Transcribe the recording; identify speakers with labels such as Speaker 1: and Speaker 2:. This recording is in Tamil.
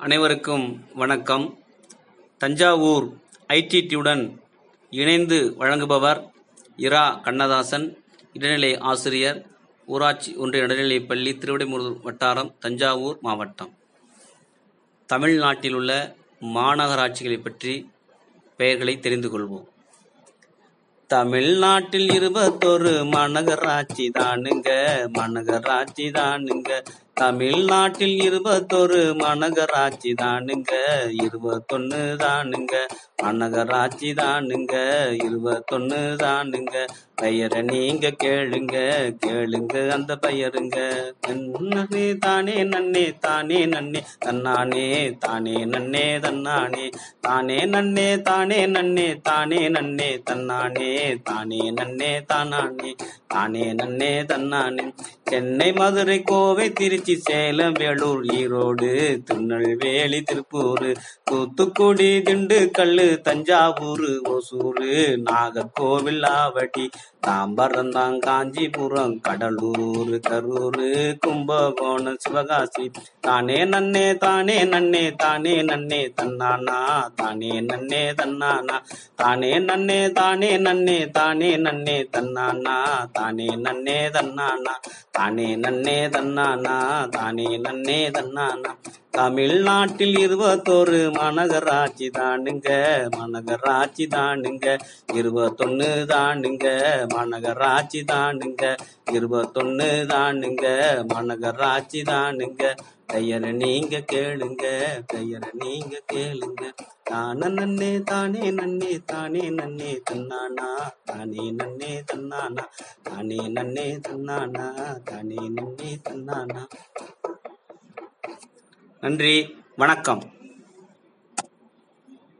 Speaker 1: அனைவருக்கும் வணக்கம். தஞ்சாவூர் ஐடிடியுடன் இணைந்து வழங்குபவர் இரா கண்ணதாசன் இடைநிலை ஆசிரியர் ஊராட்சி ஒன்றிய நடுநிலைப் பள்ளி திருவிடைமுருகூர் வட்டாரம் தஞ்சாவூர் மாவட்டம். தமிழ்நாட்டில் உள்ள மாநகராட்சிகளை பற்றி பெயர்களை தெரிந்து கொள்வோம். தமிழ்நாட்டில் இருபத்தொரு மாநகராட்சி தானுங்க மாநகராட்சி தானுங்க. தமிழ்நாட்டில் இருபத்தொரு மாநகராட்சி தானுங்க இருபத்தொன்னு தானுங்க. மாநகராட்சி தானுங்க இருபத்தொன்னு தானுங்க. பெயரை நீங்க கேளுங்க கேளுங்க அந்த பெயருங்க. நன்னே தானே நன்னே தானே நன்னே தன்னானே தானே நன்னே தன்னானே. தானே நன்னே தானே நன்னே தானே நன்னே தன்னானே. தானே நன்னே தானானே. தானே நன்னே தன்னானே. சென்னை மதுரை கோவை திருச்சி சேலம் வேலூர் ஈரோடு திருநெல்வேலி திருப்பூர் தூத்துக்குடி திண்டுக்கல் தஞ்சாவூர் ஒசூர் நாகர்கோவில் ஆவடி தாம்பரம் தான் காஞ்சிபுரம் கடலூர் கரூர் கும்பகோணம் சிவகாசி. தானே நன்னே தானே நன்னே தானே நன்னே தன்னானா தானே நன்னே தன்னானா. தானே நன்னே தானே நன்னே தானே நன்னே தன்னானா. தானே நன்னே தன்னானா. தானே நன்னே தன்னானா தானே நன்னே தன்னானா. தமிழ்நாட்டில் இருபத்தோரு மாநகராட்சி தானுங்க மாநகராட்சி தானுங்க. இருபத்தொன்னு தானுங்க மாநகராட்சி தானுங்க. இருபத்தொன்னு தானுங்க மாநகராட்சி தானுங்க. பெயரை நீங்க கேளுங்க பெயரை நீங்க கேளுங்க. தான நன்னே தானே நன்னே தானே நன்னே தன்னானா. தானே நன்னே தன்னானா. தானே நன்னே தன்னானா. தானே நன்னே தன்னானா. நன்றி வணக்கம்.